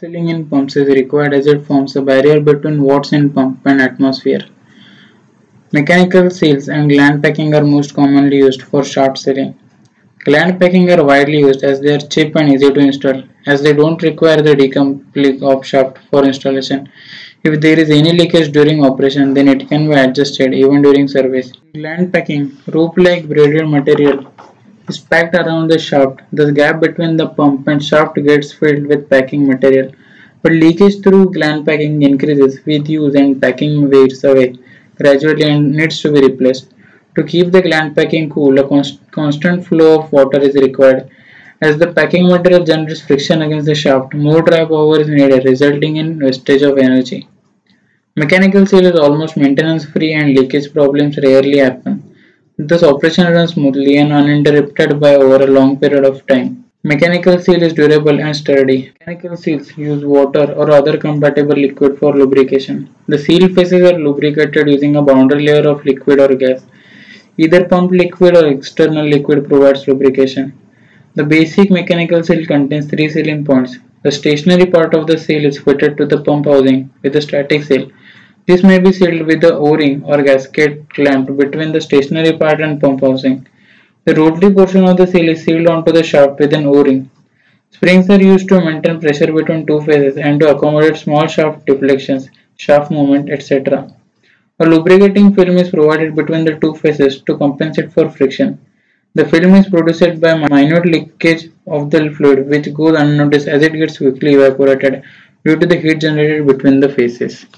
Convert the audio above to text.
Sealing in pumps is required as it forms a barrier between water in pump and atmosphere. Mechanical seals and gland packing are most commonly used for shaft sealing. Gland packing are widely used as they are cheap and easy to install as they don't require the decoupling of shaft for installation. If there is any leakage during operation then it can be adjusted even during service. Gland packing, rope-like braided material is packed around the shaft. The gap between the pump and shaft gets filled with packing material. But leakage through gland packing increases with use and packing wears away gradually and needs to be replaced. To keep the gland packing cool, a const constant flow of water is required. As the packing material generates friction against the shaft, more dry power is needed, resulting in wastage of energy. Mechanical seal is almost maintenance free and leakage problems rarely happen. Thus operation runs smoothly and uninterrupted by over a long period of time. Mechanical seal is durable and sturdy. Mechanical seals use water or other compatible liquid for lubrication. The seal faces are lubricated using a boundary layer of liquid or gas. Either pump liquid or external liquid provides lubrication. The basic mechanical seal contains three sealing points. The stationary part of the seal is fitted to the pump housing with a static seal. This may be sealed with a O-ring or gasket clamp between the stationary part and pump housing. The rotary portion of the seal is sealed onto the shaft with an O-ring. Springs are used to maintain pressure between two faces and to accommodate small shaft deflections, shaft movement, etc. A lubricating film is provided between the two faces to compensate for friction. The film is produced by minute leakage of the fluid which goes unnoticed as it gets quickly evaporated due to the heat generated between the faces.